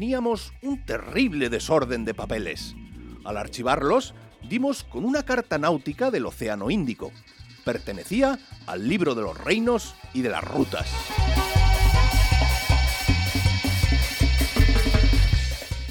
teníamos un terrible desorden de papeles. Al archivarlos, dimos con una carta náutica del Océano Índico. Pertenecía al libro de los reinos y de las rutas.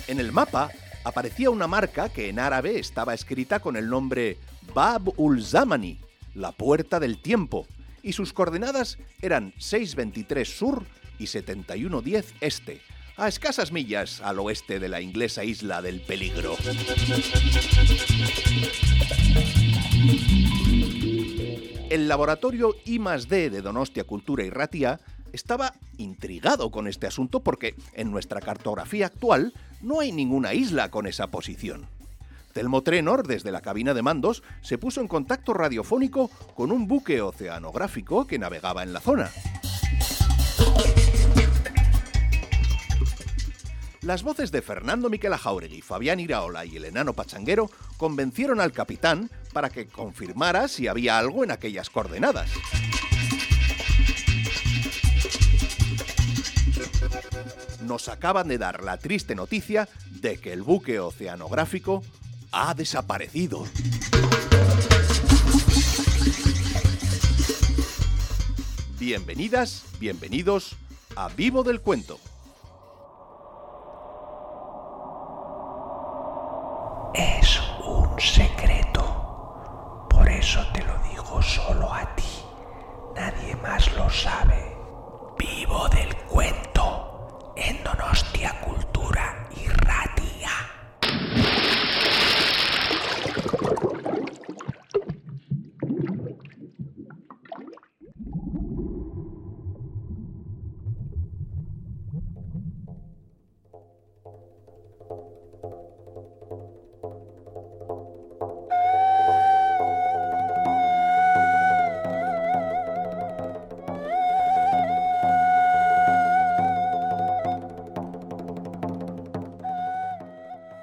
En el mapa aparecía una marca que en árabe estaba escrita con el nombre Bab ul Zamani, la puerta del tiempo, y sus coordenadas eran 623 sur y 7110 este, a escasas millas al oeste de la inglesa isla del peligro. El laboratorio I+D de Donostia Cultura y Ratia estaba intrigado con este asunto porque en nuestra cartografía actual no hay ninguna isla con esa posición. Telmo Trenor, desde la cabina de mandos, se puso en contacto radiofónico con un buque oceanográfico que navegaba en la zona. Las voces de Fernando Miquel Jauregui, Fabián Iraola y el enano Pachanguero convencieron al capitán para que confirmara si había algo en aquellas coordenadas. Nos acaban de dar la triste noticia de que el buque oceanográfico ha desaparecido. Bienvenidas, bienvenidos a Vivo del Cuento.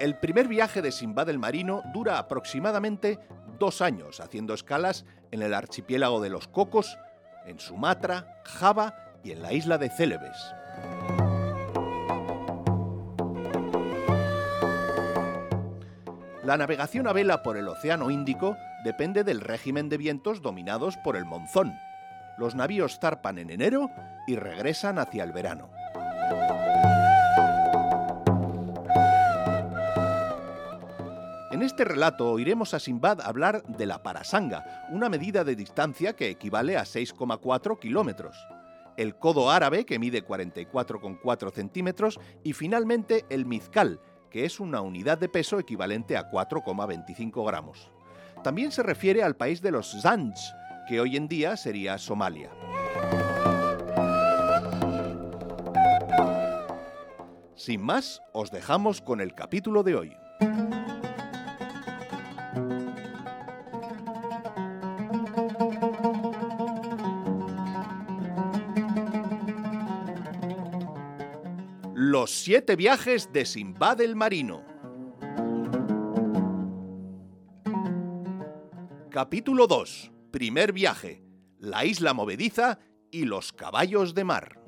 El primer viaje de Simbad el Marino dura aproximadamente dos años, haciendo escalas en el archipiélago de los Cocos, en Sumatra, Java y en la isla de Célebes. La navegación a vela por el Océano Índico depende del régimen de vientos dominados por el monzón. Los navíos zarpan en enero y regresan hacia el verano. En este relato oiremos a Simbad hablar de la parasanga, una medida de distancia que equivale a 6,4 kilómetros, el codo árabe, que mide 44,4 centímetros, y finalmente el mizcal, que es una unidad de peso equivalente a 4,25 gramos. También se refiere al país de los Zanj, que hoy en día sería Somalia. Sin más, os dejamos con el capítulo de hoy. Los siete viajes de Simbad el Marino. Capítulo 2. Primer viaje. La isla movediza y los caballos de mar.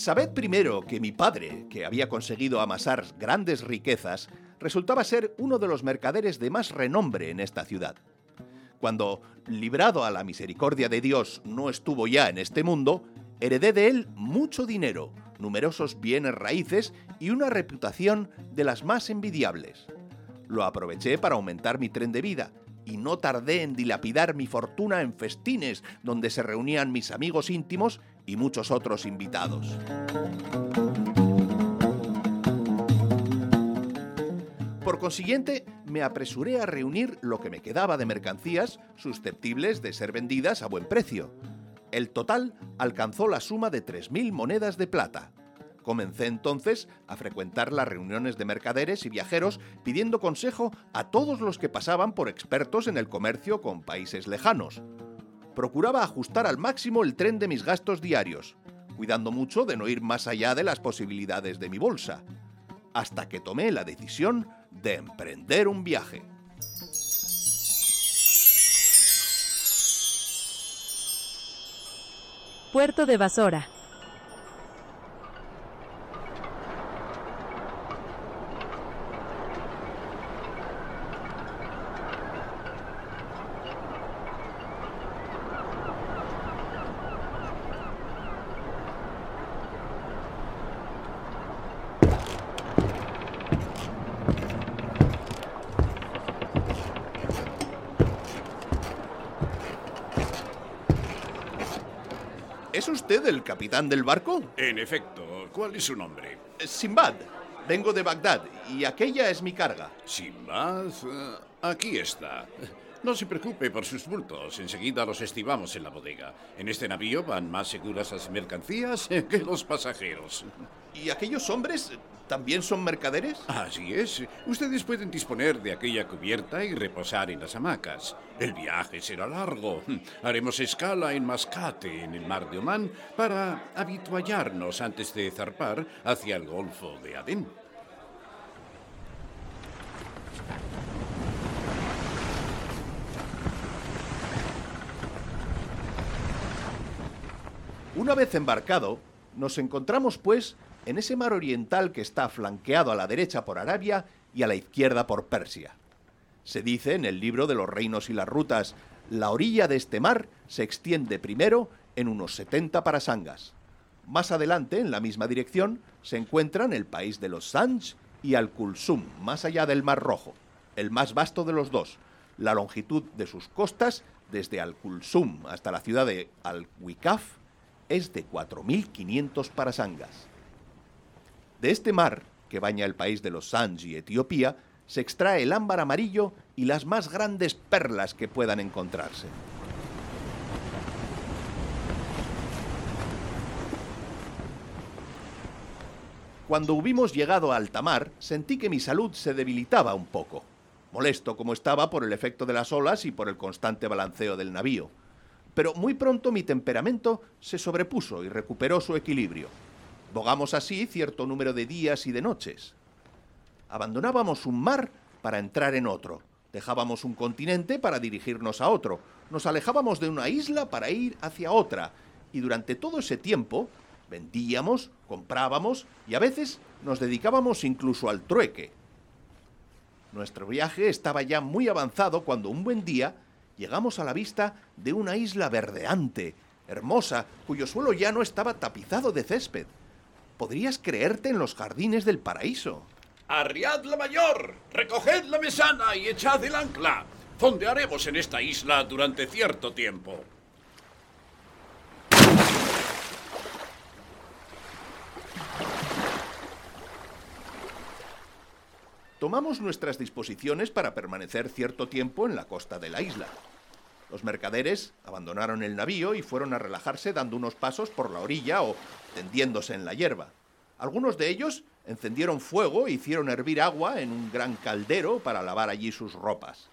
Sabed primero que mi padre, que había conseguido amasar grandes riquezas, resultaba ser uno de los mercaderes de más renombre en esta ciudad. Cuando, librado a la misericordia de Dios, no estuvo ya en este mundo, heredé de él mucho dinero, numerosos bienes raíces y una reputación de las más envidiables. Lo aproveché para aumentar mi tren de vida y no tardé en dilapidar mi fortuna en festines donde se reunían mis amigos íntimos y muchos otros invitados. Por consiguiente, me apresuré a reunir lo que me quedaba de mercancías susceptibles de ser vendidas a buen precio. El total alcanzó la suma de 3.000 monedas de plata. Comencé entonces a frecuentar las reuniones de mercaderes y viajeros pidiendo consejo a todos los que pasaban por expertos en el comercio con países lejanos. Procuraba ajustar al máximo el tren de mis gastos diarios, cuidando mucho de no ir más allá de las posibilidades de mi bolsa, hasta que tomé la decisión de emprender un viaje. Puerto de Basora. ¿Es usted el capitán del barco? En efecto, ¿cuál es su nombre? Simbad. Vengo de Bagdad y aquella es mi carga. Simbad. eh, Aquí está. No se preocupe por sus bultos. Enseguida los estivamos en la bodega. En este navío van más seguras las mercancías que los pasajeros. ¿Y aquellos hombres también son mercaderes? Así es. Ustedes pueden disponer de aquella cubierta y reposar en las hamacas. El viaje será largo. Haremos escala en Mascate, en el mar de Omán, para habituallarnos antes de zarpar hacia el Golfo de Adén. Una vez embarcado, nos encontramos pues en ese mar oriental que está flanqueado a la derecha por Arabia y a la izquierda por Persia. Se dice en el libro de los reinos y las rutas, la orilla de este mar se extiende primero en unos 70 parasangas. Más adelante, en la misma dirección, se encuentran el país de los Sanj y Al-Kulsum, más allá del Mar Rojo, el más vasto de los dos. La longitud de sus costas, desde Al-Kulsum hasta la ciudad de Al-Wikaf, es de 4.500 parasangas. De este mar, que baña el país de los Sanj y Etiopía, se extrae el ámbar amarillo y las más grandes perlas que puedan encontrarse. Cuando hubimos llegado a alta mar, sentí que mi salud se debilitaba un poco, molesto como estaba por el efecto de las olas y por el constante balanceo del navío. Pero muy pronto mi temperamento se sobrepuso y recuperó su equilibrio. Bogamos así cierto número de días y de noches. Abandonábamos un mar para entrar en otro, dejábamos un continente para dirigirnos a otro, nos alejábamos de una isla para ir hacia otra, y durante todo ese tiempo vendíamos, comprábamos y a veces nos dedicábamos incluso al trueque. Nuestro viaje estaba ya muy avanzado cuando un buen día llegamos a la vista de una isla verdeante, hermosa, cuyo suelo ya no estaba tapizado de césped. Podrías creerte en los jardines del paraíso. Arriad la mayor, recoged la mesana y echad el ancla. Fondearemos en esta isla durante cierto tiempo. Tomamos nuestras disposiciones para permanecer cierto tiempo en la costa de la isla. Los mercaderes abandonaron el navío y fueron a relajarse dando unos pasos por la orilla o tendiéndose en la hierba. Algunos de ellos encendieron fuego e hicieron hervir agua en un gran caldero para lavar allí sus ropas.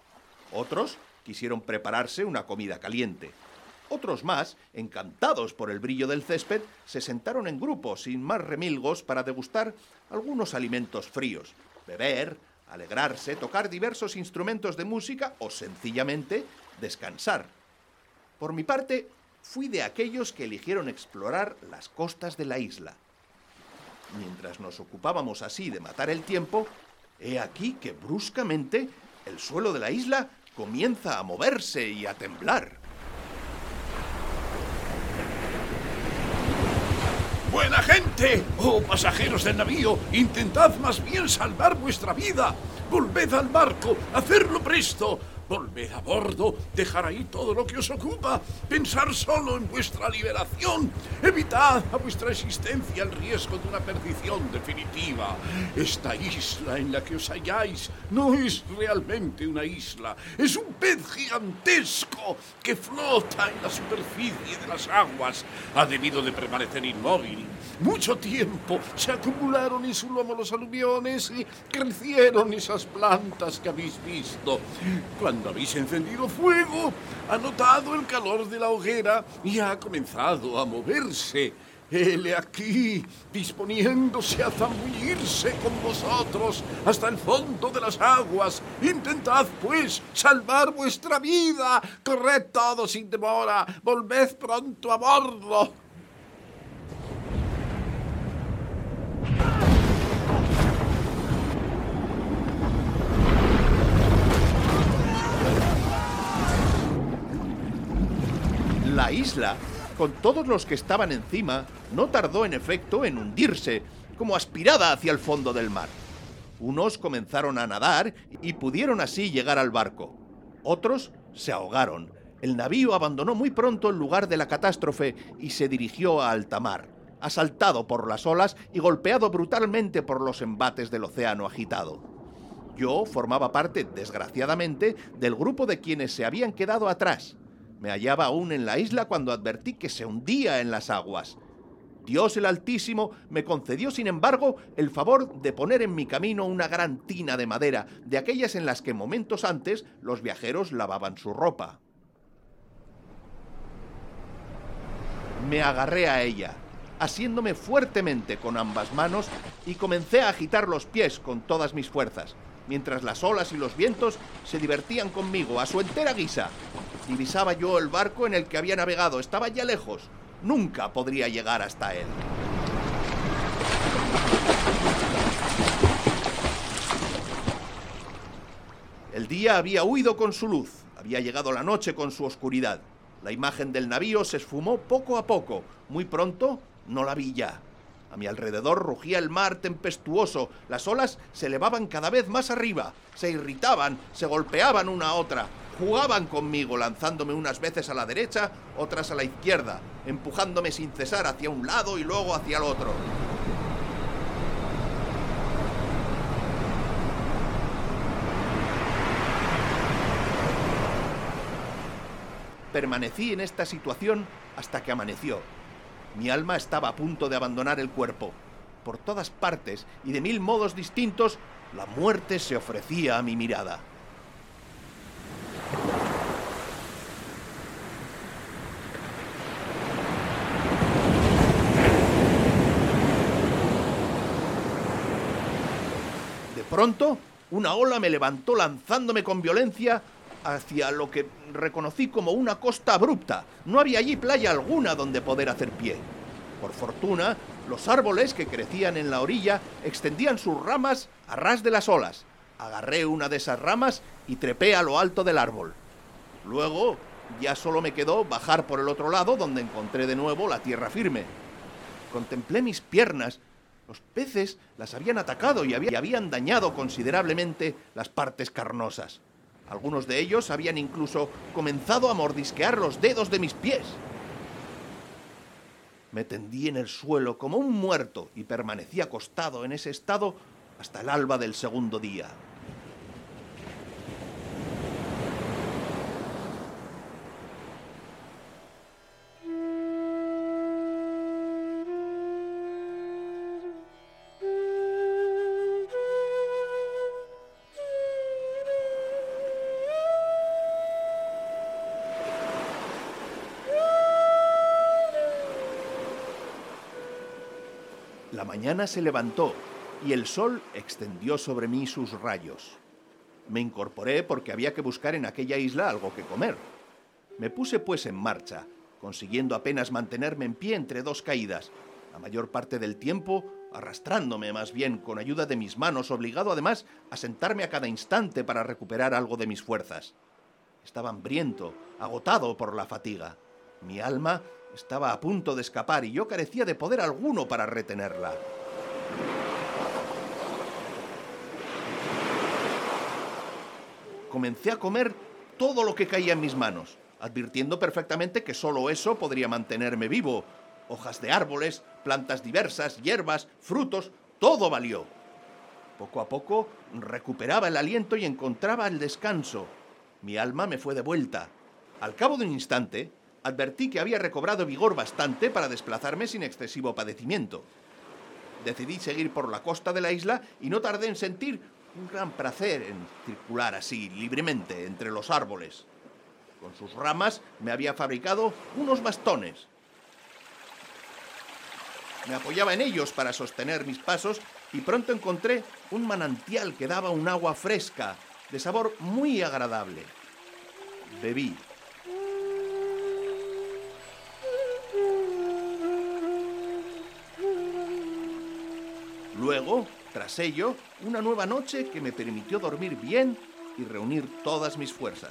Otros quisieron prepararse una comida caliente. Otros más, encantados por el brillo del césped, se sentaron en grupos sin más remilgos para degustar algunos alimentos fríos, beber, alegrarse, tocar diversos instrumentos de música o sencillamente descansar. Por mi parte, fui de aquellos que eligieron explorar las costas de la isla. Mientras nos ocupábamos así de matar el tiempo, he aquí que bruscamente el suelo de la isla comienza a moverse y a temblar. Buena gente, oh pasajeros del navío, intentad más bien salvar vuestra vida. Volved al barco, hacerlo presto. Volver a bordo, dejar ahí todo lo que os ocupa, pensar solo en vuestra liberación, evitad a vuestra existencia el riesgo de una perdición definitiva. Esta isla en la que os halláis no es realmente una isla, es un pez gigantesco que flota en la superficie de las aguas. Ha debido de permanecer inmóvil mucho tiempo. Se acumularon en su lomo los aluviones y crecieron esas plantas que habéis visto. Cuando habéis encendido fuego, ha notado el calor de la hoguera y ha comenzado a moverse. Él aquí, disponiéndose a zambullirse con vosotros hasta el fondo de las aguas. Intentad, pues, salvar vuestra vida. Corred todo sin demora. Volved pronto a bordo. La isla, con todos los que estaban encima, no tardó en efecto en hundirse, como aspirada hacia el fondo del mar. Unos comenzaron a nadar y pudieron así llegar al barco. Otros se ahogaron. El navío abandonó muy pronto el lugar de la catástrofe y se dirigió a alta mar, asaltado por las olas y golpeado brutalmente por los embates del océano agitado. Yo formaba parte, desgraciadamente, del grupo de quienes se habían quedado atrás. Me hallaba aún en la isla cuando advertí que se hundía en las aguas. Dios el Altísimo me concedió, sin embargo, el favor de poner en mi camino una gran tina de madera, de aquellas en las que momentos antes los viajeros lavaban su ropa. Me agarré a ella, asiéndome fuertemente con ambas manos, y comencé a agitar los pies con todas mis fuerzas, mientras las olas y los vientos se divertían conmigo a su entera guisa. Divisaba yo el barco en el que había navegado, estaba ya lejos, nunca podría llegar hasta él. El día había huido con su luz, había llegado la noche con su oscuridad. La imagen del navío se esfumó poco a poco. Muy pronto no la vi ya. A mi alrededor rugía el mar tempestuoso, las olas se elevaban cada vez más arriba, se irritaban, se golpeaban una a otra, jugaban conmigo, lanzándome unas veces a la derecha, otras a la izquierda, empujándome sin cesar hacia un lado y luego hacia el otro. Permanecí en esta situación hasta que amaneció. Mi alma estaba a punto de abandonar el cuerpo. Por todas partes y de mil modos distintos, la muerte se ofrecía a mi mirada. De pronto, una ola me levantó lanzándome con violencia hacia lo que reconocí como una costa abrupta. No había allí playa alguna donde poder hacer pie. Por fortuna, los árboles que crecían en la orilla extendían sus ramas a ras de las olas. Agarré una de esas ramas y trepé a lo alto del árbol. Luego ya solo me quedó bajar por el otro lado donde encontré de nuevo la tierra firme. Contemplé mis piernas. Los peces las habían atacado y habían dañado considerablemente las partes carnosas. Algunos de ellos habían incluso comenzado a mordisquear los dedos de mis pies. Me tendí en el suelo como un muerto y permanecí acostado en ese estado hasta el alba del segundo día. Mañana se levantó y el sol extendió sobre mí sus rayos. Me incorporé porque había que buscar en aquella isla algo que comer. Me puse pues en marcha, consiguiendo apenas mantenerme en pie entre dos caídas, la mayor parte del tiempo arrastrándome más bien con ayuda de mis manos, obligado además a sentarme a cada instante para recuperar algo de mis fuerzas. Estaba hambriento, agotado por la fatiga. Mi alma estaba a punto de escapar y yo carecía de poder alguno para retenerla. Comencé a comer todo lo que caía en mis manos, advirtiendo perfectamente que solo eso podría mantenerme vivo. Hojas de árboles, plantas diversas, hierbas, frutos, todo valió. Poco a poco recuperaba el aliento y encontraba el descanso. Mi alma me fue de vuelta. Al cabo de un instante, advertí que había recobrado vigor bastante para desplazarme sin excesivo padecimiento. Decidí seguir por la costa de la isla y no tardé en sentir un gran placer en circular así, libremente, entre los árboles. Con sus ramas me había fabricado unos bastones. Me apoyaba en ellos para sostener mis pasos y pronto encontré un manantial que daba un agua fresca, de sabor muy agradable. Bebí. Luego, tras ello, una nueva noche que me permitió dormir bien y reunir todas mis fuerzas.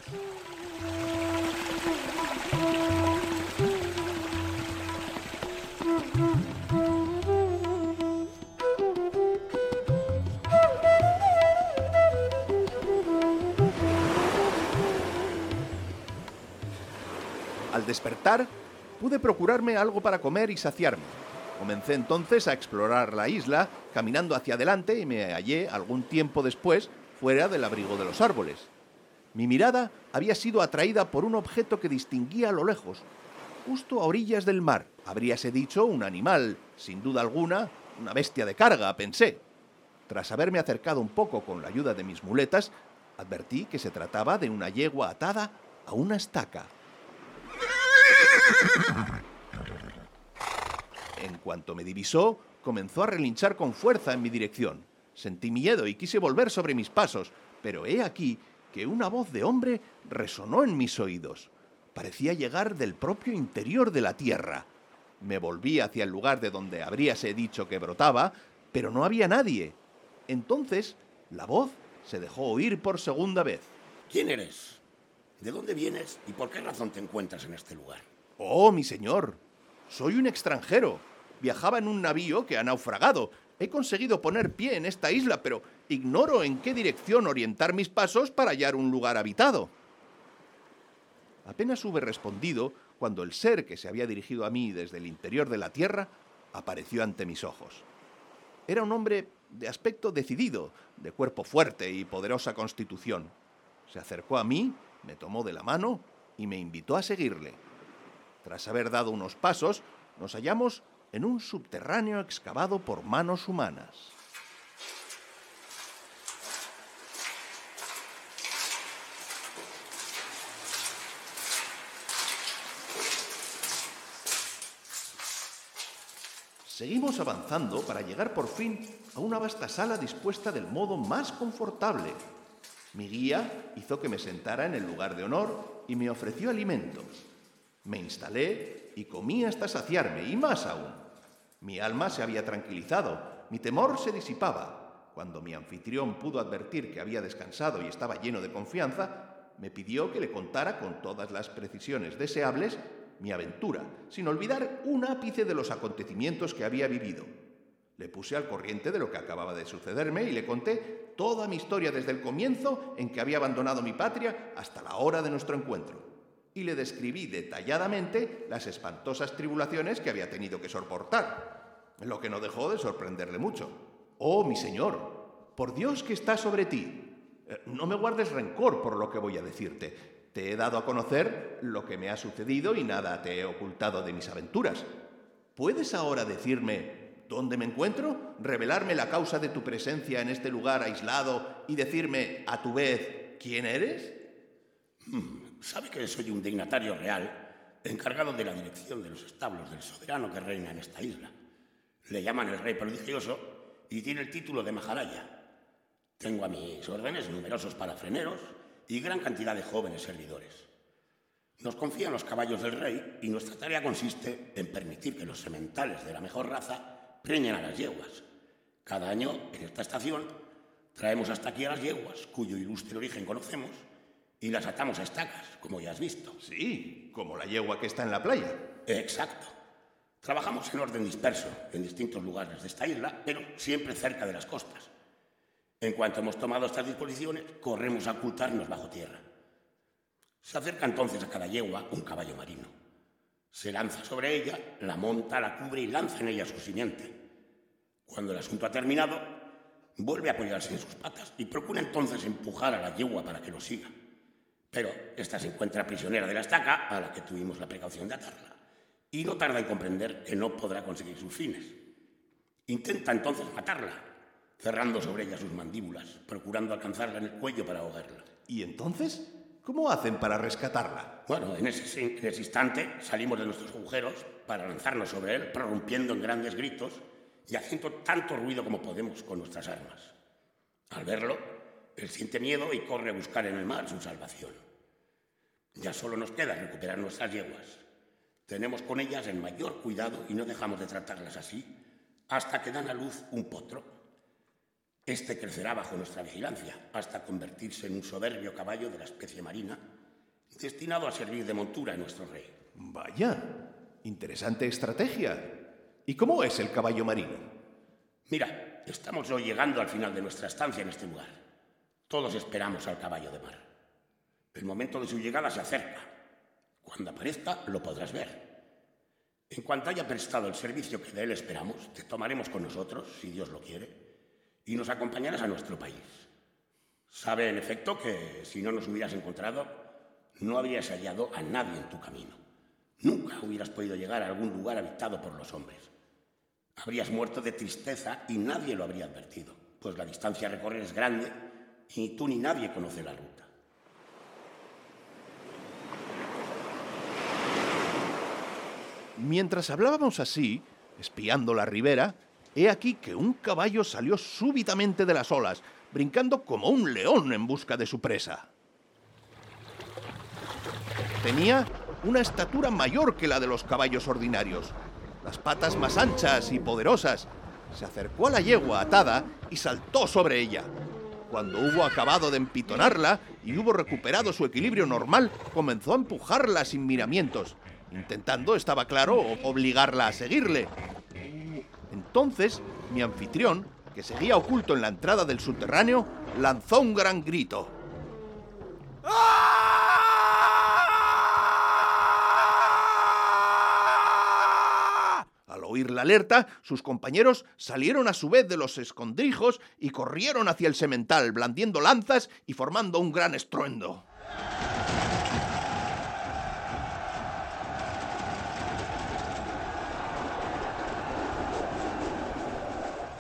Al despertar, pude procurarme algo para comer y saciarme. Comencé entonces a explorar la isla, caminando hacia adelante y me hallé algún tiempo después fuera del abrigo de los árboles. Mi mirada había sido atraída por un objeto que distinguía a lo lejos, justo a orillas del mar. Habríase dicho un animal, sin duda alguna, una bestia de carga, pensé. Tras haberme acercado un poco con la ayuda de mis muletas, advertí que se trataba de una yegua atada a una estaca. En cuanto me divisó, comenzó a relinchar con fuerza en mi dirección. Sentí miedo y quise volver sobre mis pasos, pero he aquí que una voz de hombre resonó en mis oídos. Parecía llegar del propio interior de la tierra. Me volví hacia el lugar de donde habríase dicho que brotaba, pero no había nadie. Entonces, la voz se dejó oír por segunda vez. ¿Quién eres? ¿De dónde vienes y por qué razón te encuentras en este lugar? Oh, mi señor, soy un extranjero. Viajaba en un navío que ha naufragado. He conseguido poner pie en esta isla, pero ignoro en qué dirección orientar mis pasos para hallar un lugar habitado. Apenas hube respondido cuando el ser que se había dirigido a mí desde el interior de la tierra apareció ante mis ojos. Era un hombre de aspecto decidido, de cuerpo fuerte y poderosa constitución. Se acercó a mí, me tomó de la mano y me invitó a seguirle. Tras haber dado unos pasos, nos hallamos en un subterráneo excavado por manos humanas. Seguimos avanzando para llegar por fin a una vasta sala dispuesta del modo más confortable. Mi guía hizo que me sentara en el lugar de honor y me ofreció alimentos. Me instalé y comí hasta saciarme, y más aún. Mi alma se había tranquilizado, mi temor se disipaba. Cuando mi anfitrión pudo advertir que había descansado y estaba lleno de confianza, me pidió que le contara con todas las precisiones deseables mi aventura, sin olvidar un ápice de los acontecimientos que había vivido. Le puse al corriente de lo que acababa de sucederme y le conté toda mi historia desde el comienzo en que había abandonado mi patria hasta la hora de nuestro encuentro. Y le describí detalladamente las espantosas tribulaciones que había tenido que soportar, lo que no dejó de sorprenderle mucho. Oh, mi señor, por Dios que está sobre ti, eh, no me guardes rencor por lo que voy a decirte. Te he dado a conocer lo que me ha sucedido y nada te he ocultado de mis aventuras. ¿Puedes ahora decirme dónde me encuentro? ¿Revelarme la causa de tu presencia en este lugar aislado y decirme, a tu vez, quién eres? Hmm, sabe que soy un dignatario real, encargado de la dirección de los establos del soberano que reina en esta isla. Le llaman el rey prodigioso y tiene el título de Maharaya. Tengo a mis órdenes numerosos parafreneros y gran cantidad de jóvenes servidores. Nos confían los caballos del rey y nuestra tarea consiste en permitir que los sementales de la mejor raza preñen a las yeguas. Cada año, en esta estación, traemos hasta aquí a las yeguas, cuyo ilustre origen conocemos, y las atamos a estacas, como ya has visto. Sí, como la yegua que está en la playa. Exacto. Trabajamos en orden disperso, en distintos lugares de esta isla, pero siempre cerca de las costas. En cuanto hemos tomado estas disposiciones, corremos a ocultarnos bajo tierra. Se acerca entonces a cada yegua un caballo marino. Se lanza sobre ella, la monta, la cubre y lanza en ella su simiente. Cuando el asunto ha terminado, vuelve a apoyarse en sus patas y procura entonces empujar a la yegua para que lo siga. Pero esta se encuentra prisionera de la estaca, a la que tuvimos la precaución de atarla, y no tarda en comprender que no podrá conseguir sus fines. Intenta entonces matarla, cerrando sobre ella sus mandíbulas, procurando alcanzarla en el cuello para ahogarla. ¿Y entonces? ¿Cómo hacen para rescatarla? Bueno, en ese, en ese instante salimos de nuestros agujeros para lanzarnos sobre él, prorrumpiendo en grandes gritos y haciendo tanto ruido como podemos con nuestras armas. Al verlo, él siente miedo y corre a buscar en el mar su salvación. Ya solo nos queda recuperar nuestras yeguas. Tenemos con ellas el mayor cuidado y no dejamos de tratarlas así hasta que dan a luz un potro. Este crecerá bajo nuestra vigilancia hasta convertirse en un soberbio caballo de la especie marina, destinado a servir de montura a nuestro rey. Vaya, interesante estrategia. ¿Y cómo es el caballo marino? Mira, estamos hoy llegando al final de nuestra estancia en este lugar. Todos esperamos al caballo de mar. El momento de su llegada se acerca. Cuando aparezca, lo podrás ver. En cuanto haya prestado el servicio que de él esperamos, te tomaremos con nosotros, si Dios lo quiere, y nos acompañarás a nuestro país. Sabe, en efecto, que si no nos hubieras encontrado, no habrías hallado a nadie en tu camino. Nunca hubieras podido llegar a algún lugar habitado por los hombres. Habrías muerto de tristeza y nadie lo habría advertido, pues la distancia a recorrer es grande ni tú ni nadie conoce la ruta. Mientras hablábamos así, espiando la ribera, he aquí que un caballo salió súbitamente de las olas, brincando como un león en busca de su presa. Tenía una estatura mayor que la de los caballos ordinarios, las patas más anchas y poderosas. Se acercó a la yegua atada y saltó sobre ella. Cuando hubo acabado de empitonarla y hubo recuperado su equilibrio normal, comenzó a empujarla sin miramientos, intentando, estaba claro, obligarla a seguirle. Entonces, mi anfitrión, que seguía oculto en la entrada del subterráneo, lanzó un gran grito. Al la alerta, sus compañeros salieron a su vez de los escondrijos y corrieron hacia el semental, blandiendo lanzas y formando un gran estruendo.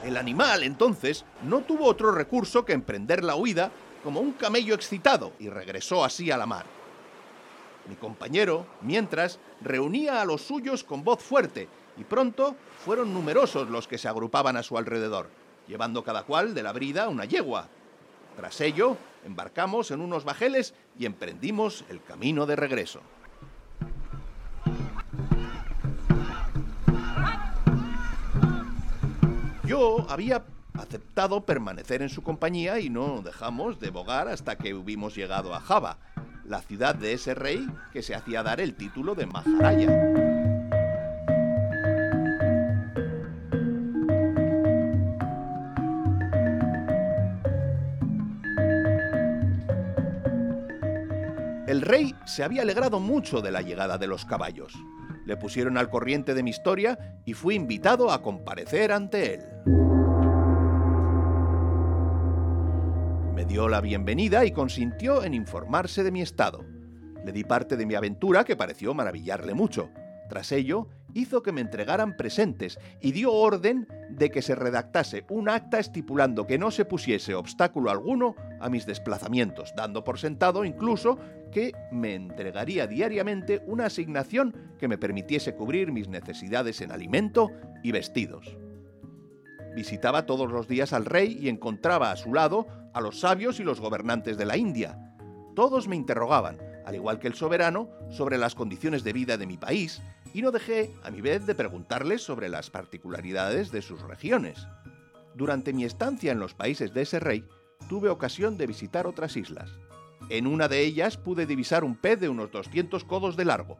El animal, entonces, no tuvo otro recurso que emprender la huida como un camello excitado y regresó así a la mar. Mi compañero, mientras, reunía a los suyos con voz fuerte y pronto fueron numerosos los que se agrupaban a su alrededor, llevando cada cual de la brida una yegua. Tras ello, embarcamos en unos bajeles y emprendimos el camino de regreso. Yo había aceptado permanecer en su compañía y no dejamos de bogar hasta que hubimos llegado a Java, la ciudad de ese rey que se hacía dar el título de Maharaya. Se había alegrado mucho de la llegada de los caballos. Le pusieron al corriente de mi historia y fui invitado a comparecer ante él. Me dio la bienvenida y consintió en informarse de mi estado. Le di parte de mi aventura que pareció maravillarle mucho. Tras ello, hizo que me entregaran presentes y dio orden de que se redactase un acta estipulando que no se pusiese obstáculo alguno a mis desplazamientos, dando por sentado incluso que me entregaría diariamente una asignación que me permitiese cubrir mis necesidades en alimento y vestidos. Visitaba todos los días al rey y encontraba a su lado a los sabios y los gobernantes de la India. Todos me interrogaban, al igual que el soberano, sobre las condiciones de vida de mi país, y no dejé, a mi vez, de preguntarles sobre las particularidades de sus regiones. Durante mi estancia en los países de ese rey, tuve ocasión de visitar otras islas. En una de ellas pude divisar un pez de unos 200 codos de largo.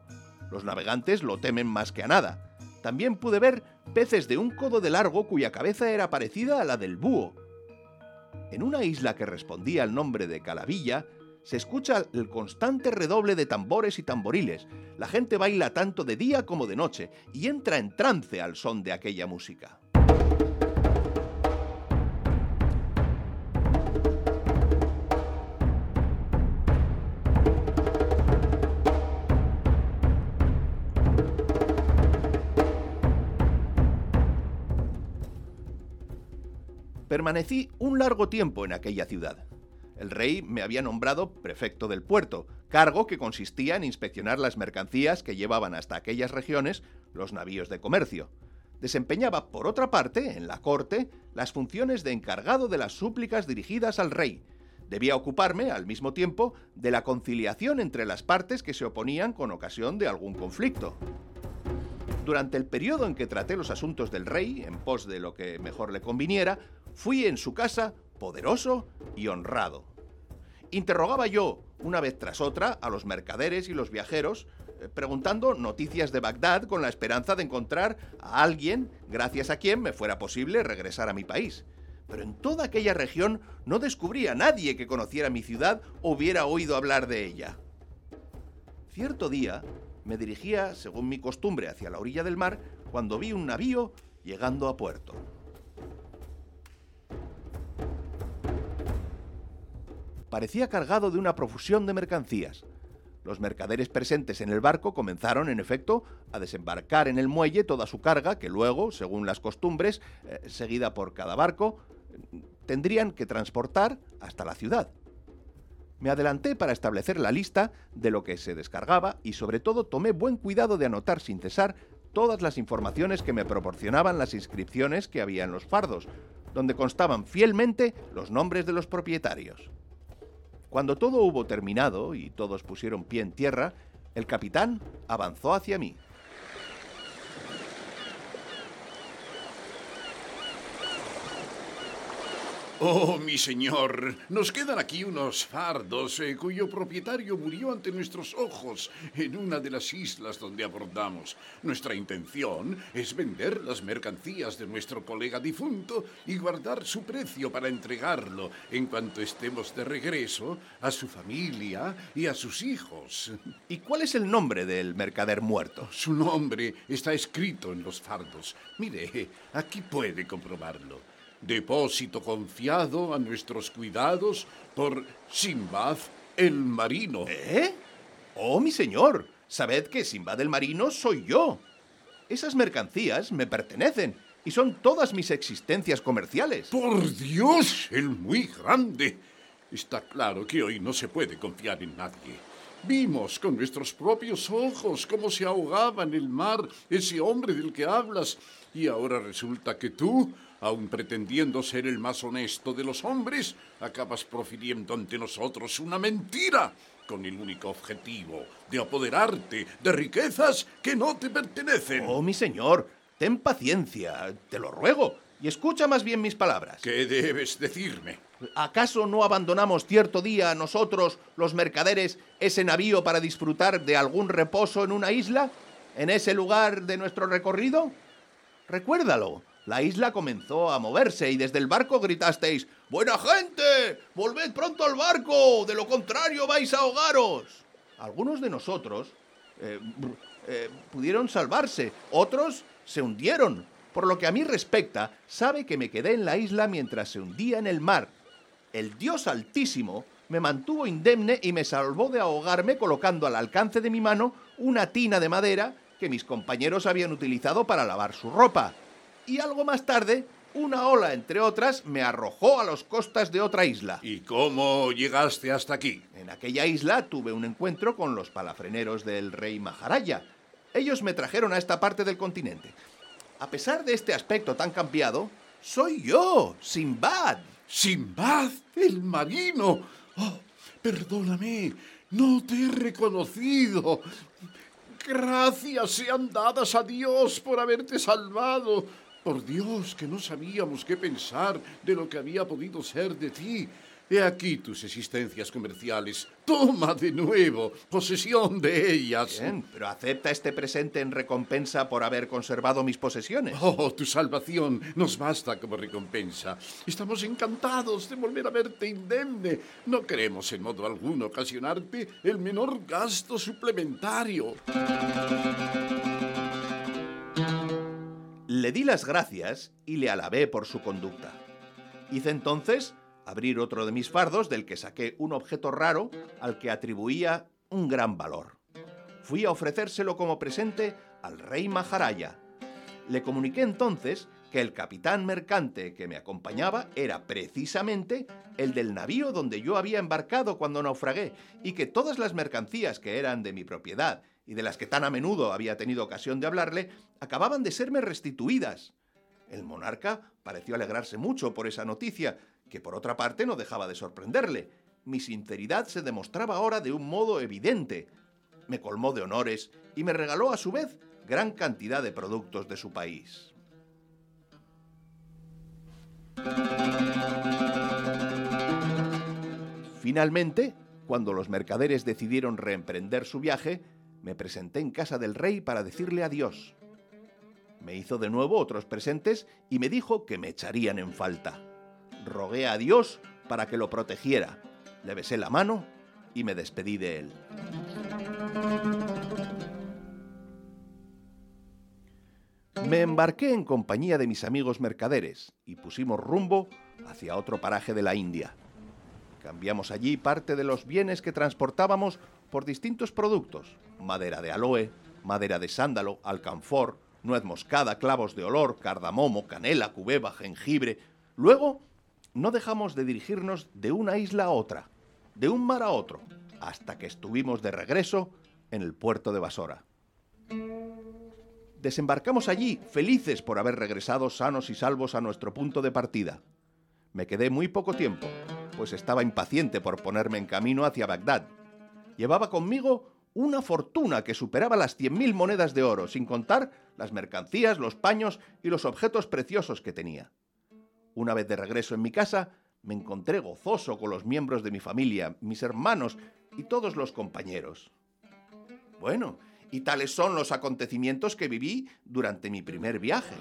Los navegantes lo temen más que a nada. También pude ver peces de un codo de largo cuya cabeza era parecida a la del búho. En una isla que respondía al nombre de Calavilla, Se escucha el constante redoble de tambores y tamboriles. La gente baila tanto de día como de noche y entra en trance al son de aquella música. Permanecí un largo tiempo en aquella ciudad. El rey me había nombrado prefecto del puerto, cargo que consistía en inspeccionar las mercancías que llevaban hasta aquellas regiones los navíos de comercio. Desempeñaba, por otra parte, en la corte, las funciones de encargado de las súplicas dirigidas al rey. Debía ocuparme, al mismo tiempo, de la conciliación entre las partes que se oponían con ocasión de algún conflicto. Durante el periodo en que traté los asuntos del rey, en pos de lo que mejor le conviniera, fui en su casa poderoso y honrado. Interrogaba yo, una vez tras otra, a los mercaderes y los viajeros, eh, preguntando noticias de Bagdad con la esperanza de encontrar a alguien gracias a quien me fuera posible regresar a mi país. Pero en toda aquella región no descubrí a nadie que conociera mi ciudad o hubiera oído hablar de ella. Cierto día me dirigía, según mi costumbre, hacia la orilla del mar cuando vi un navío llegando a puerto. Parecía cargado de una profusión de mercancías. Los mercaderes presentes en el barco comenzaron, en efecto, a desembarcar en el muelle toda su carga, que luego, según las costumbres, eh, seguida por cada barco, tendrían que transportar hasta la ciudad. Me adelanté para establecer la lista de lo que se descargaba y sobre todo tomé buen cuidado de anotar sin cesar todas las informaciones que me proporcionaban las inscripciones que había en los fardos, donde constaban fielmente los nombres de los propietarios. Cuando todo hubo terminado y todos pusieron pie en tierra, el capitán avanzó hacia mí. Oh, mi señor, nos quedan aquí unos fardos eh, cuyo propietario murió ante nuestros ojos en una de las islas donde abordamos. Nuestra intención es vender las mercancías de nuestro colega difunto y guardar su precio para entregarlo en cuanto estemos de regreso a su familia y a sus hijos. ¿Y cuál es el nombre del mercader muerto? Su nombre está escrito en los fardos. Mire, aquí puede comprobarlo depósito confiado a nuestros cuidados por Simbad el Marino. ¿Eh? Oh, mi señor, sabed que Simbad el Marino soy yo. Esas mercancías me pertenecen y son todas mis existencias comerciales. Por Dios, el muy grande. Está claro que hoy no se puede confiar en nadie. Vimos con nuestros propios ojos cómo se ahogaba en el mar ese hombre del que hablas y ahora resulta que tú aun pretendiendo ser el más honesto de los hombres, acabas profiriendo ante nosotros una mentira con el único objetivo de apoderarte de riquezas que no te pertenecen. Oh, mi señor, ten paciencia, te lo ruego, y escucha más bien mis palabras. ¿Qué debes decirme? ¿Acaso no abandonamos cierto día nosotros, los mercaderes, ese navío para disfrutar de algún reposo en una isla? ¿En ese lugar de nuestro recorrido? Recuérdalo, la isla comenzó a moverse y desde el barco gritasteis ¡Buena gente! ¡Volved pronto al barco! De lo contrario vais a ahogaros. Algunos de nosotros eh, eh, pudieron salvarse, otros se hundieron. Por lo que a mí respecta, sabe que me quedé en la isla mientras se hundía en el mar. El Dios Altísimo me mantuvo indemne y me salvó de ahogarme colocando al alcance de mi mano una tina de madera que mis compañeros habían utilizado para lavar su ropa y algo más tarde, una ola, entre otras, me arrojó a las costas de otra isla. ¿Y cómo llegaste hasta aquí? En aquella isla tuve un encuentro con los palafreneros del rey Maharaya. Ellos me trajeron a esta parte del continente. A pesar de este aspecto tan cambiado, soy yo, Simbad. ¿Simbad, el marino? Oh, perdóname, no te he reconocido. Gracias sean dadas a Dios por haberte salvado. Por Dios, que no sabíamos qué pensar de lo que había podido ser de ti. He aquí tus existencias comerciales. Toma de nuevo posesión de ellas. Bien, pero acepta este presente en recompensa por haber conservado mis posesiones. Oh, tu salvación nos basta como recompensa. Estamos encantados de volver a verte indemne. No queremos en modo alguno ocasionarte el menor gasto suplementario. Le di las gracias y le alabé por su conducta. Hice entonces abrir otro de mis fardos del que saqué un objeto raro al que atribuía un gran valor. Fui a ofrecérselo como presente al rey Maharaya. Le comuniqué entonces que el capitán mercante que me acompañaba era precisamente el del navío donde yo había embarcado cuando naufragué y que todas las mercancías que eran de mi propiedad y de las que tan a menudo había tenido ocasión de hablarle acababan de serme restituidas. El monarca pareció alegrarse mucho por esa noticia que por otra parte no dejaba de sorprenderle. Mi sinceridad se demostraba ahora de un modo evidente. Me colmó de honores y me regaló a su vez gran cantidad de productos de su país. Finalmente, cuando los mercaderes decidieron reemprender su viaje, me presenté en casa del rey para decirle adiós. Me hizo de nuevo otros presentes y me dijo que me echarían en falta rogué a Dios para que lo protegiera. Le besé la mano y me despedí de él. Me embarqué en compañía de mis amigos mercaderes y pusimos rumbo hacia otro paraje de la India. Cambiamos allí parte de los bienes que transportábamos por distintos productos, madera de aloe, madera de sándalo, alcanfor, nuez moscada, clavos de olor, cardamomo, canela, cubeba, jengibre. Luego no dejamos de dirigirnos de una isla a otra, de un mar a otro, hasta que estuvimos de regreso en el puerto de Basora. Desembarcamos allí, felices por haber regresado sanos y salvos a nuestro punto de partida. Me quedé muy poco tiempo, pues estaba impaciente por ponerme en camino hacia Bagdad. Llevaba conmigo una fortuna que superaba las cien mil monedas de oro, sin contar las mercancías, los paños y los objetos preciosos que tenía. Una vez de regreso en mi casa, me encontré gozoso con los miembros de mi familia, mis hermanos y todos los compañeros. Bueno, y tales son los acontecimientos que viví durante mi primer viaje.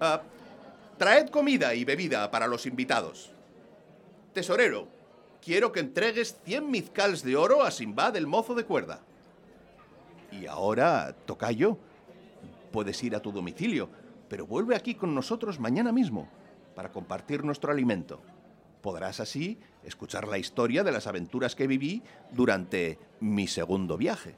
Ah, traed comida y bebida para los invitados. Tesorero, quiero que entregues 100 mizcals de oro a Simbad el mozo de cuerda. Y ahora, tocayo, Puedes ir a tu domicilio, pero vuelve aquí con nosotros mañana mismo para compartir nuestro alimento. Podrás así escuchar la historia de las aventuras que viví durante mi segundo viaje.